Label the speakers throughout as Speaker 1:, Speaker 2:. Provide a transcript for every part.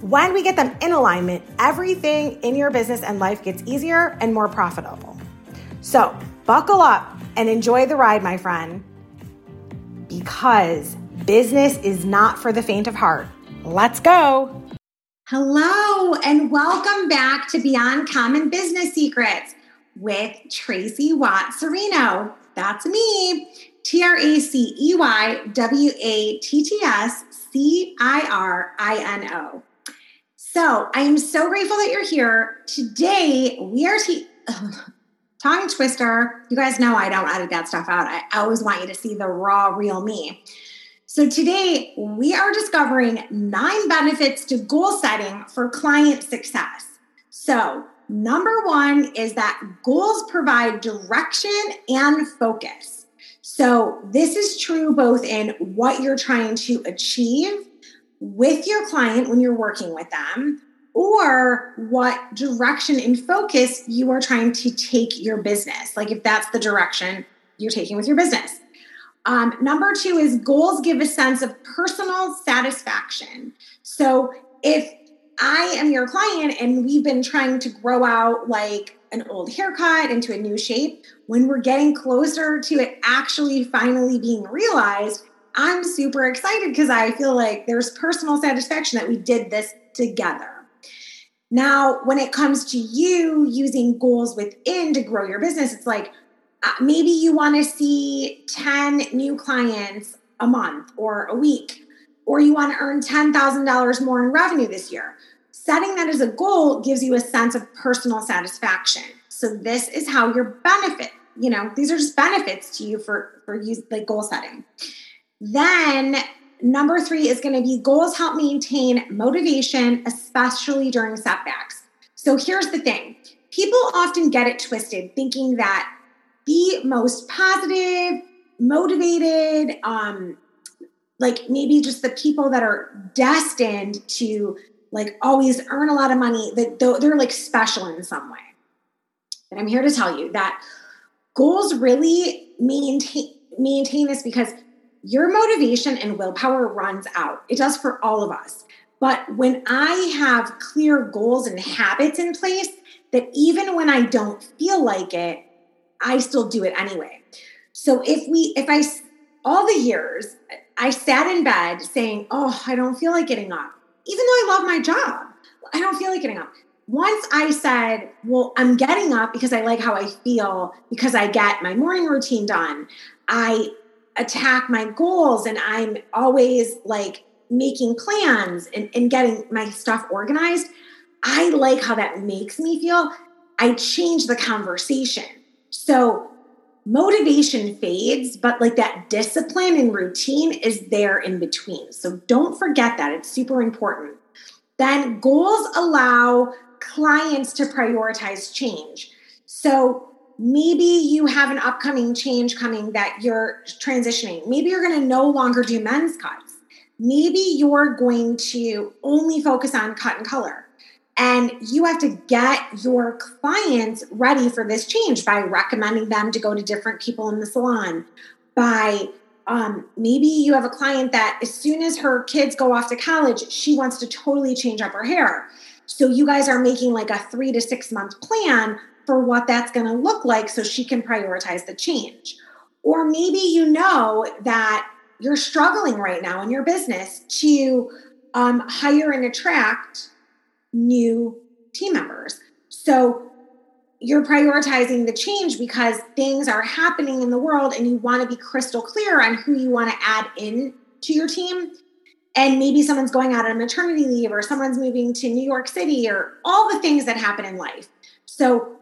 Speaker 1: when we get them in alignment, everything in your business and life gets easier and more profitable. So, buckle up and enjoy the ride, my friend, because business is not for the faint of heart. Let's go. Hello, and welcome back to Beyond Common Business Secrets with Tracey Watts-Cirino. That's me. T R A C E Y W A T T S C I R I N O. So I am so grateful that you're here. Today, we are te- tongue twister. You guys know I don't edit that stuff out. I always want you to see the raw, real me. So today, we are discovering nine benefits to goal setting for client success. So, number one is that goals provide direction and focus. So, this is true both in what you're trying to achieve with your client when you're working with them or what direction and focus you are trying to take your business. Like if that's the direction you're taking with your business. Um, number two is goals give a sense of personal satisfaction. So if I am your client and we've been trying to grow out like an old haircut into a new shape, when we're getting closer to it actually finally being realized, I'm super excited because I feel like there's personal satisfaction that we did this together. Now, when it comes to you using goals within to grow your business, it's like uh, maybe you want to see 10 new clients a month or a week, or you want to earn $10,000 more in revenue this year. Setting that as a goal gives you a sense of personal satisfaction. So, this is how your benefit, you know, these are just benefits to you for, for use like goal setting. Then number three is going to be goals help maintain motivation, especially during setbacks. So here's the thing people often get it twisted, thinking that the most positive, motivated, um, like maybe just the people that are destined to like always earn a lot of money, that they're like special in some way. And I'm here to tell you that goals really maintain maintain this because your motivation and willpower runs out. It does for all of us. But when I have clear goals and habits in place, that even when I don't feel like it, I still do it anyway. So if we, if I, all the years, I sat in bed saying, Oh, I don't feel like getting up, even though I love my job, I don't feel like getting up. Once I said, Well, I'm getting up because I like how I feel, because I get my morning routine done, I attack my goals and I'm always like making plans and, and getting my stuff organized, I like how that makes me feel. I change the conversation. So motivation fades, but like that discipline and routine is there in between. So don't forget that. It's super important. Then goals allow clients to prioritize change. So maybe you have an upcoming change coming that you're transitioning. Maybe you're going to no longer do men's cuts. Maybe you're going to only focus on cut and color. And you have to get your clients ready for this change by recommending them to go to different people in the salon. By um, maybe you have a client that as soon as her kids go off to college, she wants to totally change up her hair. So you guys are making like a three to six month plan for what that's going to look like so she can prioritize the change. Or maybe you know that you're struggling right now in your business to um, hire and attract new team members. So you're prioritizing the change because things are happening in the world and you want to be crystal clear on who you want to add in to your team. And maybe someone's going out on maternity leave or someone's moving to New York City or all the things that happen in life. So,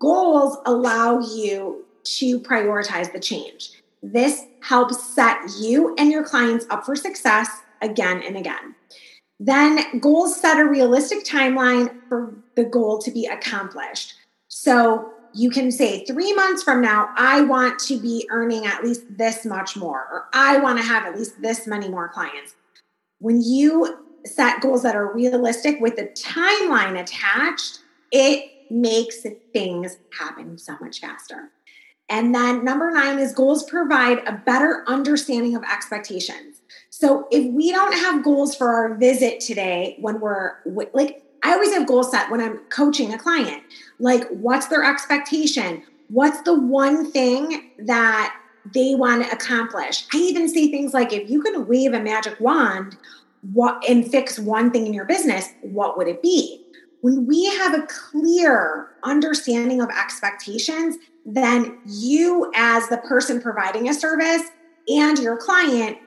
Speaker 1: goals allow you to prioritize the change. This helps set you and your clients up for success again and again. Then, goals set a realistic timeline for the goal to be accomplished. So you can say three months from now, I want to be earning at least this much more, or I want to have at least this many more clients. When you set goals that are realistic with a timeline attached, it makes things happen so much faster. And then number nine is goals provide a better understanding of expectations. So if we don't have goals for our visit today, when we're like, I always have goals set when I'm coaching a client. Like, what's their expectation? What's the one thing that they want to accomplish? I even say things like, if you could wave a magic wand what, and fix one thing in your business, what would it be? When we have a clear understanding of expectations, then you, as the person providing a service, and your client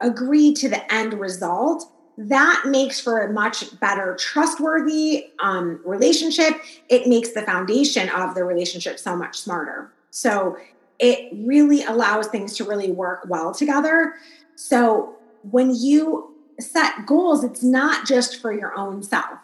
Speaker 1: agree to the end result. That makes for a much better trustworthy um, relationship. It makes the foundation of the relationship so much smarter. So it really allows things to really work well together. So when you set goals it's not just for your own self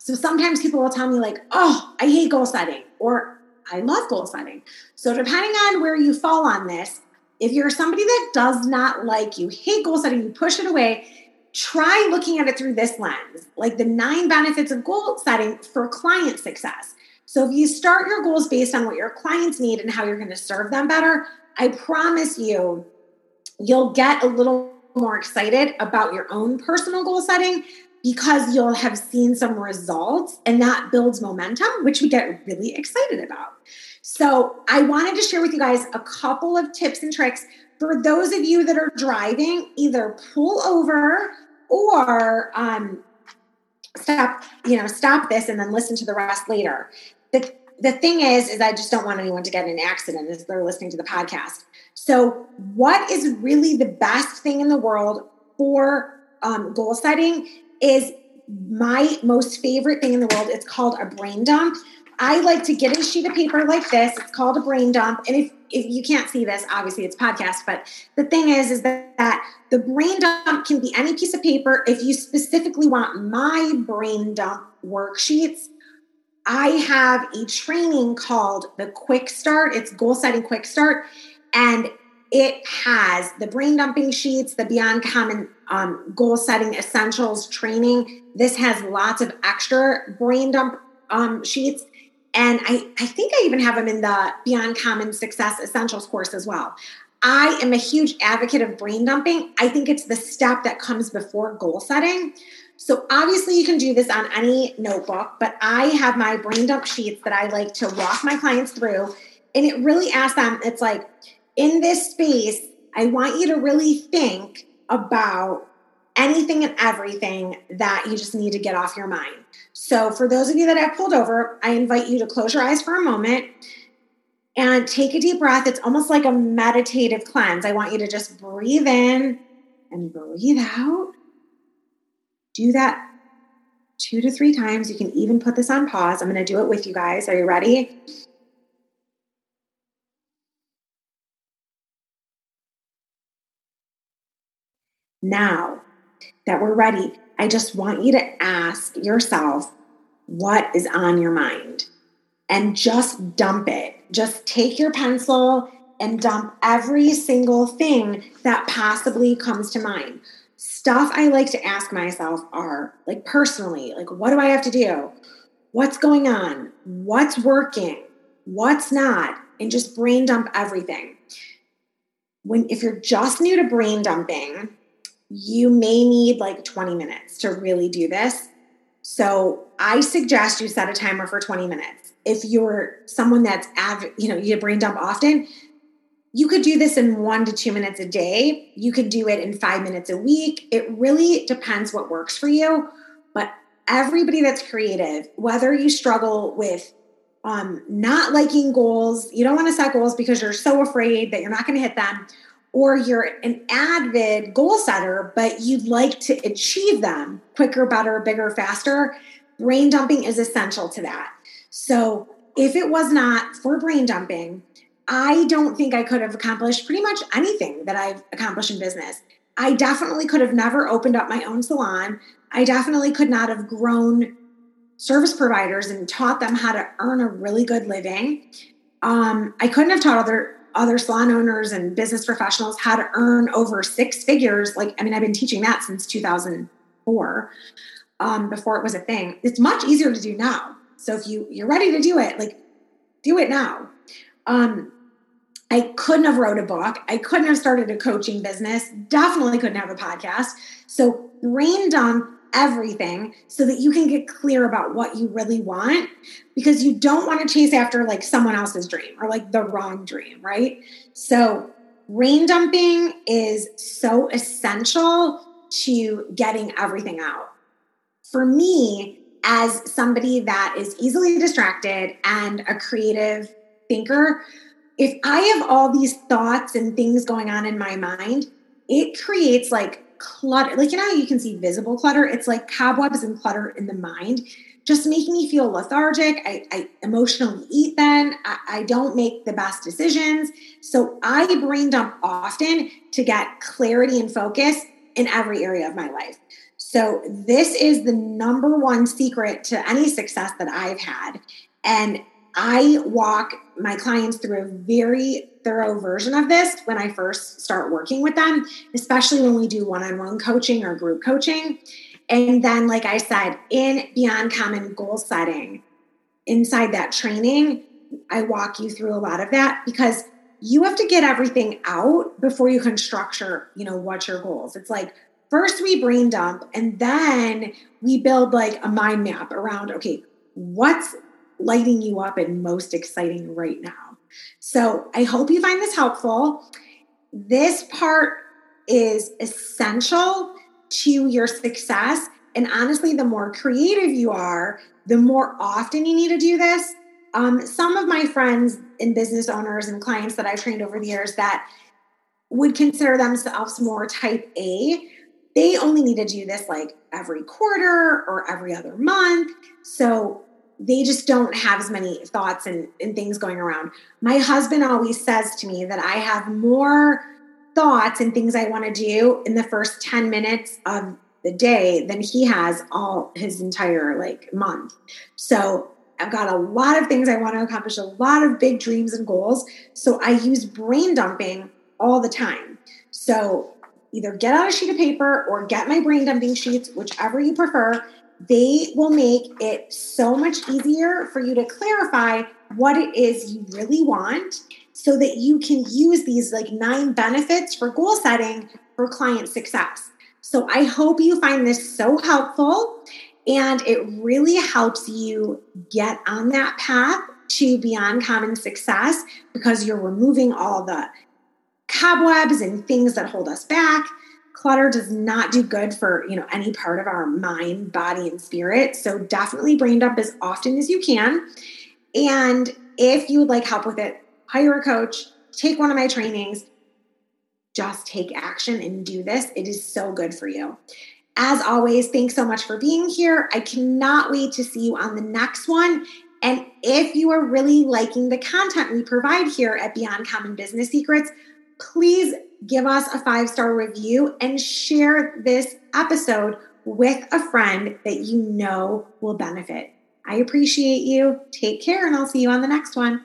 Speaker 1: so sometimes people will tell me like oh i hate goal setting or i love goal setting so depending on where you fall on this if you're somebody that does not like you hate goal setting you push it away try looking at it through this lens, like the nine benefits of goal setting for client success. So if you start your goals based on what your clients need and how you're going to serve them better, I promise you, you'll get a little more excited about your own personal goal setting because you'll have seen some results and that builds momentum, which we get really excited about. So, I wanted to share with you guys a couple of tips and tricks for those of you that are driving, either pull over or um, stop, you know, stop this and then listen to the rest later. The, the thing is, is I just don't want anyone to get in an accident as they're listening to the podcast. So, what is really the best thing in the world for um, goal setting is my most favorite thing in the world. It's called a brain dump. I like to get a sheet of paper like this. It's called a brain dump. And if, if you can't see this, obviously it's podcast, but the thing is, is that, that the brain dump can be any piece of paper. If you specifically want my brain dump worksheets, I have a training called the Quick Start. It's goal setting quick start. And it has the brain dumping sheets, the Beyond Common um, goal setting essentials training. This has lots of extra brain dump um, sheets and I, I think I even have them in the Beyond Common Success Essentials course as well. I am a huge advocate of brain dumping. I think it's the step that comes before goal setting. So obviously you can do this on any notebook, but I have my brain dump sheets that I like to walk my clients through. And it really asks them, it's like, in this space, I want you to really think about anything and everything that you just need to get off your mind. So, for those of you that have pulled over, I invite you to close your eyes for a moment and take a deep breath. It's almost like a meditative cleanse. I want you to just breathe in and breathe out. Do that two to three times. You can even put this on pause. I'm going to do it with you guys. Are you ready? Now, that we're ready, I just want you to ask yourself what is on your mind and just dump it. Just take your pencil and dump every single thing that possibly comes to mind. Stuff I like to ask myself are like personally, like, what do I have to do? What's going on? What's working? What's not? And just brain dump everything. When if you're just new to brain dumping, you may need like 20 minutes to really do this. So I suggest you set a timer for 20 minutes. If you're someone that's, av- you know, you brain dump often, you could do this in one to two minutes a day. You could do it in five minutes a week. It really depends what works for you. But everybody that's creative, whether you struggle with um, not liking goals. You don't want to set goals because you're so afraid that you're not going to hit them, or you're an avid goal setter, but you'd like to achieve them quicker, better, bigger, faster. Brain dumping is essential to that. So, if it was not for brain dumping, I don't think I could have accomplished pretty much anything that I've accomplished in business. I definitely could have never opened up my own salon. I definitely could not have grown service providers and taught them how to earn a really good living. Um, I couldn't have taught other other salon owners and business professionals how to earn over six figures. Like, I mean, I've been teaching that since 2004, um, before it was a thing. It's much easier to do now. So if you you're ready to do it, like, do it now. Um, I couldn't have wrote a book. I couldn't have started a coaching business. Definitely couldn't have a podcast. So brain dump everything so that you can get clear about what you really want because you don't want to chase after like someone else's dream or like the wrong dream, right? So, brain dumping is so essential to getting everything out. For me, as somebody that is easily distracted and a creative thinker, if I have all these thoughts and things going on in my mind, it creates like clutter, like you know you can see visible clutter? It's like cobwebs and clutter in the mind, just make me feel lethargic. I, I emotionally eat then. I, I don't make the best decisions. So I brain dump often to get clarity and focus in every area of my life. So this is the number one secret to any success that I've had. And I walk my clients through a very thorough version of this when I first start working with them, especially when we do one on one coaching or group coaching. And then, like I said, in Beyond Common goal setting, inside that training, I walk you through a lot of that because you have to get everything out before you can structure, you know, what your goals. It's like first we brain dump and then we build like a mind map around, okay, what's lighting you up and most exciting right now. So I hope you find this helpful. This part is essential to your success. And honestly, the more creative you are, the more often you need to do this. Um, some of my friends and business owners and clients that I've trained over the years that would consider themselves more type A, they only need to do this like every quarter or every other month. So they just don't have as many thoughts and, and things going around. My husband always says to me that I have more thoughts and things I want to do in the first 10 minutes of the day than he has all his entire like month. So I've got a lot of things I want to accomplish, a lot of big dreams and goals. So I use brain dumping all the time. So either get out a sheet of paper or get my brain dumping sheets, whichever you prefer, they will make it so much easier for you to clarify what it is you really want so that you can use these like nine benefits for goal setting for client success. So I hope you find this so helpful and it really helps you get on that path to beyond common success because you're removing all the cobwebs and things that hold us back clutter does not do good for you know any part of our mind body and spirit. So definitely brain dump as often as you can. And if you would like help with it hire a coach take one of my trainings. Just take action and do this. It is so good for you. As always thanks so much for being here. I cannot wait to see you on the next one. And if you are really liking the content we provide here at beyond common business secrets please give us a five star review and share this episode with a friend that you know will benefit. I appreciate you. Take care, and I'll see you on the next one.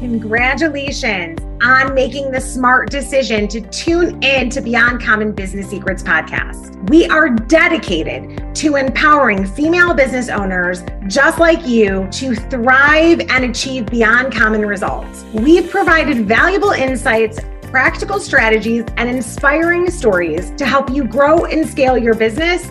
Speaker 1: Congratulations on making the smart decision to tune in to Beyond Common Business Secrets podcast. We are dedicated to empowering female business owners just like you to thrive and achieve beyond common results. We've provided valuable insights practical strategies, and inspiring stories to help you grow and scale your business